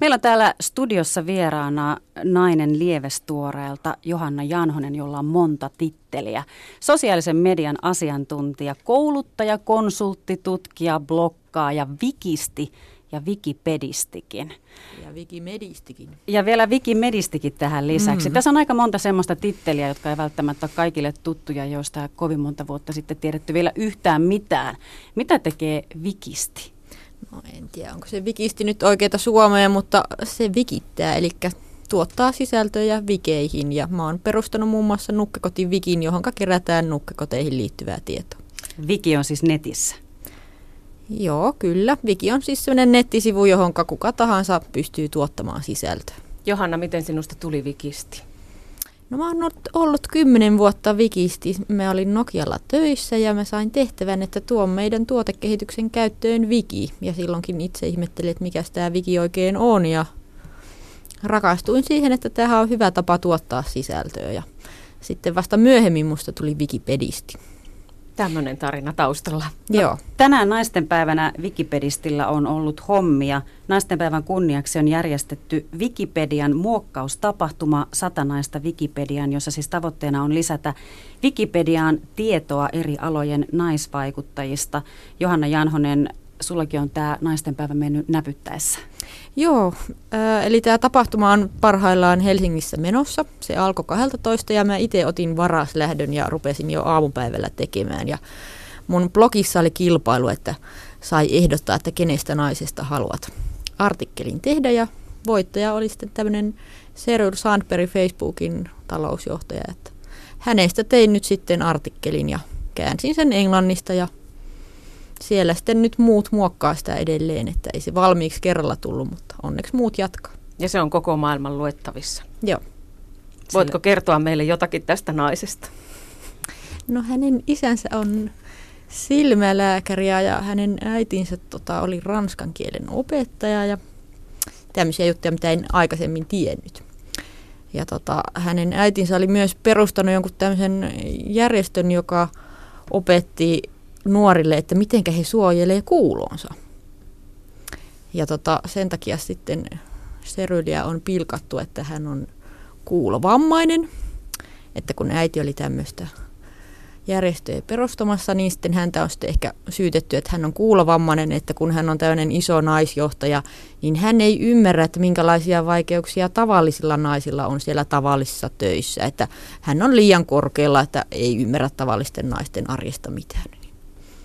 Meillä on täällä studiossa vieraana nainen Lievestuoreelta Johanna Janhonen, jolla on monta titteliä. Sosiaalisen median asiantuntija, kouluttaja, konsultti, tutkija, blokkaaja, vikisti ja wikipedistikin. Ja wikimedistikin. Ja vielä wikimedistikin tähän lisäksi. Mm. Tässä on aika monta semmoista titteliä, jotka ei välttämättä ole kaikille tuttuja, joista kovin monta vuotta sitten tiedetty vielä yhtään mitään. Mitä tekee wikisti? No en tiedä, onko se vikisti nyt oikeita suomea, mutta se vikittää, eli tuottaa sisältöjä vikeihin. Ja mä oon perustanut muun muassa Nukkekoti Vikin, johon kerätään nukkekoteihin liittyvää tietoa. Viki on siis netissä. Joo, kyllä. Viki on siis sellainen nettisivu, johon kuka tahansa pystyy tuottamaan sisältöä. Johanna, miten sinusta tuli Vikisti? No mä oon ollut kymmenen vuotta Vikisti. Mä olin Nokialla töissä ja mä sain tehtävän, että tuon meidän tuotekehityksen käyttöön Viki. Ja silloinkin itse ihmettelin, että mikä tämä Viki oikein on ja rakastuin siihen, että tämä on hyvä tapa tuottaa sisältöä. Ja sitten vasta myöhemmin musta tuli Wikipedisti. Tämmöinen tarina taustalla. Joo. Tänään naistenpäivänä Wikipedistillä on ollut hommia. Naistenpäivän kunniaksi on järjestetty Wikipedian muokkaustapahtuma Sata naista Wikipedian, jossa siis tavoitteena on lisätä Wikipediaan tietoa eri alojen naisvaikuttajista. Johanna Janhonen, sullakin on tämä naistenpäivä mennyt näpyttäessä. Joo, äh, eli tämä tapahtuma on parhaillaan Helsingissä menossa. Se alkoi 12 ja mä itse otin varaslähdön ja rupesin jo aamupäivällä tekemään. Ja mun blogissa oli kilpailu, että sai ehdottaa, että kenestä naisesta haluat artikkelin tehdä ja voittaja oli sitten tämmöinen Sheryl Sandberg Facebookin talousjohtaja, että hänestä tein nyt sitten artikkelin ja käänsin sen englannista ja siellä sitten nyt muut muokkaa sitä edelleen, että ei se valmiiksi kerralla tullut, mutta onneksi muut jatkaa. Ja se on koko maailman luettavissa. Joo. Voitko Sillä... kertoa meille jotakin tästä naisesta? No hänen isänsä on silmälääkäri ja hänen äitinsä tota, oli ranskan kielen opettaja ja tämmöisiä juttuja, mitä en aikaisemmin tiennyt. Ja tota, hänen äitinsä oli myös perustanut jonkun tämmöisen järjestön, joka opetti nuorille, että miten he suojelee kuulonsa. Ja tota, sen takia sitten Seryliä on pilkattu, että hän on kuulovammainen. Että kun äiti oli tämmöistä järjestöä perustamassa, niin sitten häntä on sitten ehkä syytetty, että hän on kuulovammainen, että kun hän on tämmöinen iso naisjohtaja, niin hän ei ymmärrä, että minkälaisia vaikeuksia tavallisilla naisilla on siellä tavallisissa töissä. Että hän on liian korkealla, että ei ymmärrä tavallisten naisten arjesta mitään.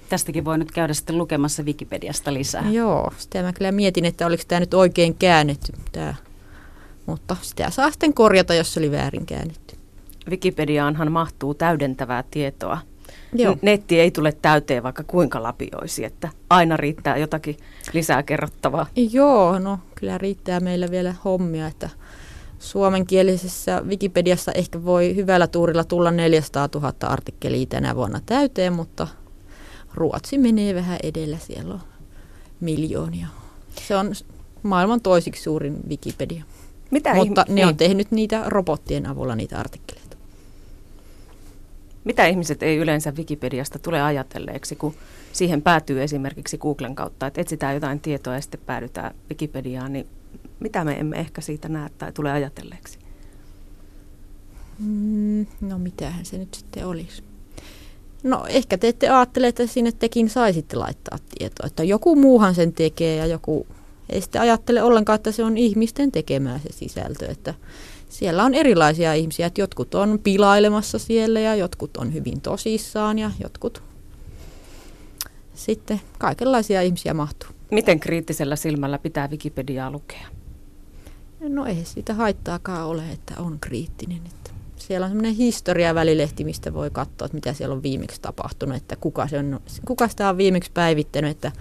Tästäkin voi nyt käydä sitten lukemassa Wikipediasta lisää. Joo, sitä mä kyllä mietin, että oliko tämä nyt oikein käännetty. Tämä. Mutta sitä saa sitten korjata, jos se oli väärin käännetty. Wikipediaanhan mahtuu täydentävää tietoa. Joo. Netti ei tule täyteen vaikka kuinka lapioisi, että aina riittää jotakin lisää kerrottavaa. Joo, no kyllä riittää meillä vielä hommia, että suomenkielisessä Wikipediassa ehkä voi hyvällä tuurilla tulla 400 000 artikkelia tänä vuonna täyteen, mutta Ruotsi menee vähän edellä, siellä on miljoonia. Se on maailman toisiksi suurin Wikipedia. Mitä Mutta ihm- ne niin. on tehnyt niitä robottien avulla niitä artikkeleita. Mitä ihmiset ei yleensä Wikipediasta tule ajatelleeksi, kun siihen päätyy esimerkiksi Googlen kautta, että etsitään jotain tietoa ja sitten päädytään Wikipediaan, niin mitä me emme ehkä siitä näe tai tule ajatelleeksi? Mm, no mitähän se nyt sitten olisi? No ehkä te ette ajattele, että sinne tekin saisitte laittaa tietoa, että joku muuhan sen tekee ja joku ei sitten ajattele ollenkaan, että se on ihmisten tekemää se sisältö, että siellä on erilaisia ihmisiä, että jotkut on pilailemassa siellä ja jotkut on hyvin tosissaan ja jotkut sitten kaikenlaisia ihmisiä mahtuu. Miten kriittisellä silmällä pitää Wikipediaa lukea? No ei sitä haittaakaan ole, että on kriittinen. Että siellä on semmoinen historiavälilehti, mistä voi katsoa, että mitä siellä on viimeksi tapahtunut, että kuka, se on, kuka sitä on viimeksi päivittänyt, että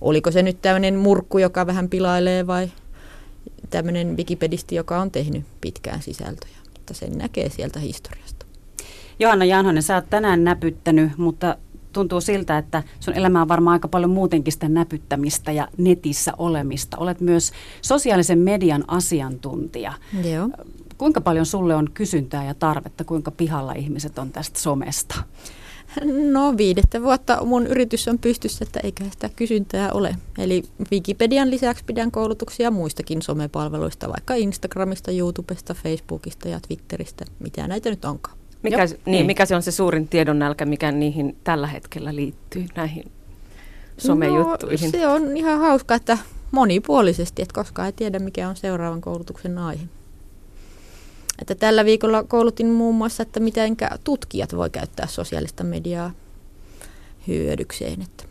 oliko se nyt tämmöinen murkku, joka vähän pilailee vai tämmöinen wikipedisti, joka on tehnyt pitkään sisältöjä. Että sen näkee sieltä historiasta. Johanna Janhonen, sä oot tänään näpyttänyt, mutta tuntuu siltä, että sun elämä on varmaan aika paljon muutenkin sitä näpyttämistä ja netissä olemista. Olet myös sosiaalisen median asiantuntija. Joo. Kuinka paljon sulle on kysyntää ja tarvetta, kuinka pihalla ihmiset on tästä somesta? No viidettä vuotta mun yritys on pystyssä, että eikä sitä kysyntää ole. Eli Wikipedian lisäksi pidän koulutuksia muistakin somepalveluista, vaikka Instagramista, YouTubesta, Facebookista ja Twitteristä, mitä näitä nyt onkaan. Mikä, niin, niin. mikä se on se suurin tiedonnälkä, mikä niihin tällä hetkellä liittyy, näihin somejuttuihin? No, se on ihan hauska, että monipuolisesti, että koskaan ei tiedä, mikä on seuraavan koulutuksen aihe. Että tällä viikolla koulutin muun muassa, että miten tutkijat voi käyttää sosiaalista mediaa hyödykseen. Että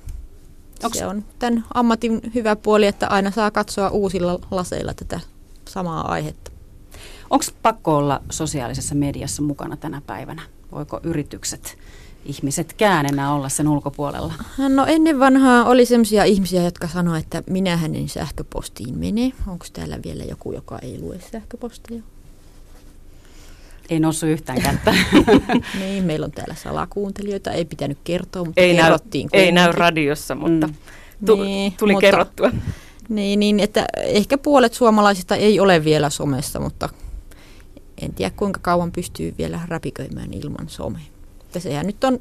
se on tämän ammatin hyvä puoli, että aina saa katsoa uusilla laseilla tätä samaa aihetta. Onko pakko olla sosiaalisessa mediassa mukana tänä päivänä? Voiko yritykset, ihmisetkään enää olla sen ulkopuolella? No ennen vanhaa oli sellaisia ihmisiä, jotka sanoivat, että minä hänen sähköpostiin mene. Onko täällä vielä joku, joka ei lue sähköpostia? Ei noussut yhtään kättä. niin, meillä on täällä salakuuntelijoita, ei pitänyt kertoa, mutta ei kerrottiin. Näy, ei näy radiossa, mutta mm. tu, niin, tuli mutta, kerrottua. Niin, niin, että ehkä puolet suomalaisista ei ole vielä somessa, mutta en tiedä kuinka kauan pystyy vielä räpiköimään ilman somea. Ja sehän nyt on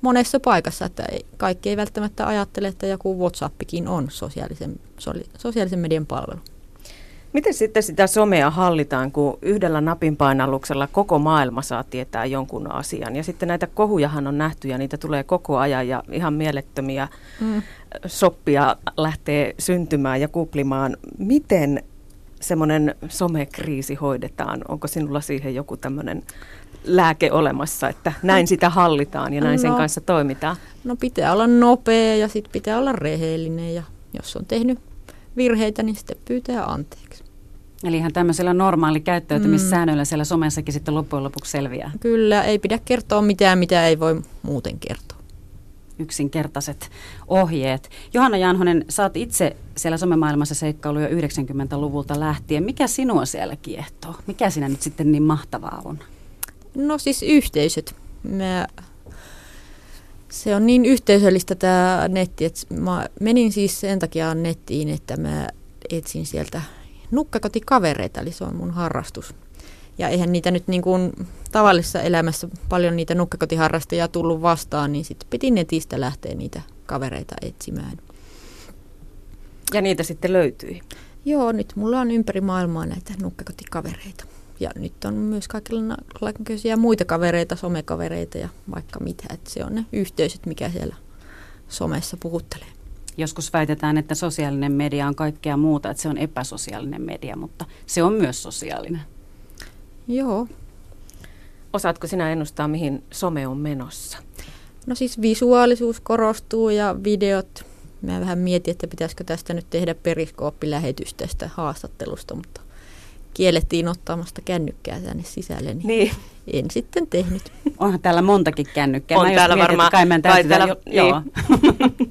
monessa paikassa, että kaikki ei välttämättä ajattele, että joku WhatsAppikin on sosiaalisen, sosiaalisen median palvelu. Miten sitten sitä somea hallitaan, kun yhdellä napin painalluksella koko maailma saa tietää jonkun asian? Ja sitten näitä kohujahan on nähty ja niitä tulee koko ajan ja ihan mielettömiä mm. soppia lähtee syntymään ja kuplimaan. Miten semmoinen somekriisi hoidetaan? Onko sinulla siihen joku tämmöinen lääke olemassa, että näin sitä hallitaan ja näin no, sen kanssa toimitaan? No pitää olla nopea ja sitten pitää olla rehellinen ja jos on tehnyt virheitä, niin sitten pyytää anteeksi. Eli ihan tämmöisellä normaali käyttäytymissäännöillä mm. siellä somessakin sitten loppujen lopuksi selviää. Kyllä, ei pidä kertoa mitään, mitä ei voi muuten kertoa. Yksinkertaiset ohjeet. Johanna Janhonen, sä oot itse siellä somemaailmassa seikkailu jo 90-luvulta lähtien. Mikä sinua siellä kiehtoo? Mikä siinä nyt sitten niin mahtavaa on? No siis yhteisöt. Mä se on niin yhteisöllistä tämä netti, että mä menin siis sen takia nettiin, että mä etsin sieltä nukkakotikavereita, eli se on mun harrastus. Ja eihän niitä nyt niin kuin tavallisessa elämässä paljon niitä nukkakotiharrastajia tullut vastaan, niin sitten piti netistä lähteä niitä kavereita etsimään. Ja niitä sitten löytyi? Joo, nyt mulla on ympäri maailmaa näitä nukkakotikavereita. Ja nyt on myös kaikenlaisia muita kavereita, somekavereita ja vaikka mitä. Että se on ne yhteisöt, mikä siellä somessa puhuttelee. Joskus väitetään, että sosiaalinen media on kaikkea muuta, että se on epäsosiaalinen media, mutta se on myös sosiaalinen. Joo. Osaatko sinä ennustaa, mihin some on menossa? No siis visuaalisuus korostuu ja videot. Mä vähän mietin, että pitäisikö tästä nyt tehdä periskooppilähetys tästä haastattelusta, mutta kiellettiin ottamasta kännykkää tänne sisälle, niin, niin. en sitten tehnyt. Onhan täällä montakin kännykkää. On Mä täällä mietin, varmaan. Kai kai täällä, jo, niin. joo.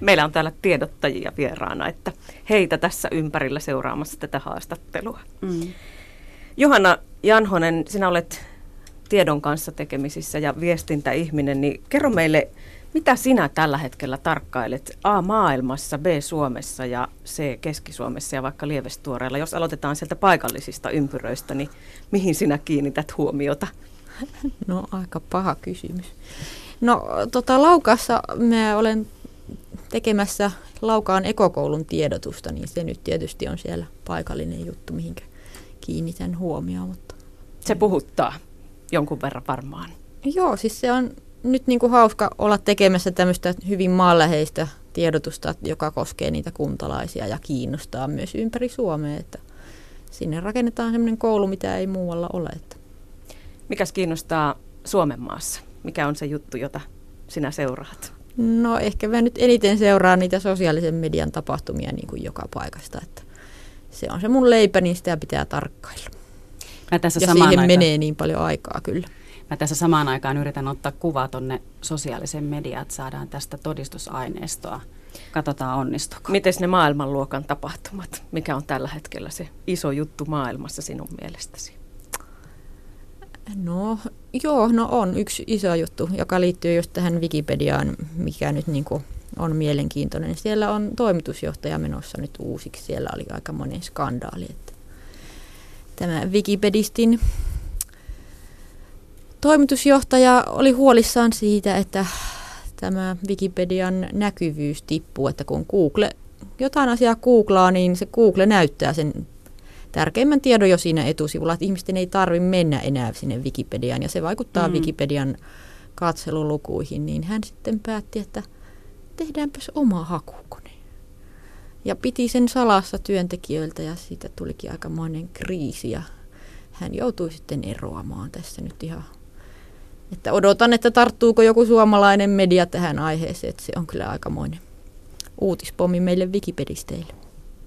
Meillä on täällä tiedottajia vieraana, että heitä tässä ympärillä seuraamassa tätä haastattelua. Mm. Johanna Janhonen, sinä olet tiedon kanssa tekemisissä ja viestintäihminen, niin kerro meille, mitä sinä tällä hetkellä tarkkailet A maailmassa, B Suomessa ja C Keski-Suomessa ja vaikka Lievestuoreella? Jos aloitetaan sieltä paikallisista ympyröistä, niin mihin sinä kiinnität huomiota? No aika paha kysymys. No tota, Laukassa mä olen tekemässä Laukaan ekokoulun tiedotusta, niin se nyt tietysti on siellä paikallinen juttu, mihinkä kiinnitän huomioon. Mutta... Se puhuttaa jonkun verran varmaan. Joo, siis se on nyt niin kuin hauska olla tekemässä tämmöistä hyvin maanläheistä tiedotusta, joka koskee niitä kuntalaisia ja kiinnostaa myös ympäri Suomea, että sinne rakennetaan semmoinen koulu, mitä ei muualla ole. Että. Mikäs kiinnostaa Suomen maassa? Mikä on se juttu, jota sinä seuraat? No ehkä mä nyt eniten seuraan niitä sosiaalisen median tapahtumia niin kuin joka paikasta, että se on se mun leipä, niin sitä pitää tarkkailla. Mä tässä ja siihen aikaan, menee niin paljon aikaa kyllä. Mä tässä samaan aikaan yritän ottaa kuvaa tonne sosiaalisen mediaan, että saadaan tästä todistusaineistoa. Katsotaan onnistuko. Miten ne maailmanluokan tapahtumat? Mikä on tällä hetkellä se iso juttu maailmassa sinun mielestäsi? No joo, no on yksi iso juttu, joka liittyy just tähän Wikipediaan, mikä nyt niin kuin on mielenkiintoinen. Siellä on toimitusjohtaja menossa nyt uusiksi. Siellä oli aika monen skandaali. Että tämä Wikipedistin toimitusjohtaja oli huolissaan siitä, että tämä Wikipedian näkyvyys tippuu, että kun Google jotain asiaa googlaa, niin se Google näyttää sen tärkeimmän tiedon jo siinä etusivulla, että ihmisten ei tarvitse mennä enää sinne Wikipediaan ja se vaikuttaa mm. Wikipedian katselulukuihin, niin hän sitten päätti, että tehdäänpäs oma hakukone. Ja piti sen salassa työntekijöiltä ja siitä tulikin aikamoinen kriisi ja hän joutui sitten eroamaan tässä nyt ihan. Että odotan, että tarttuuko joku suomalainen media tähän aiheeseen, että se on kyllä aikamoinen uutispommi meille wikipedisteille.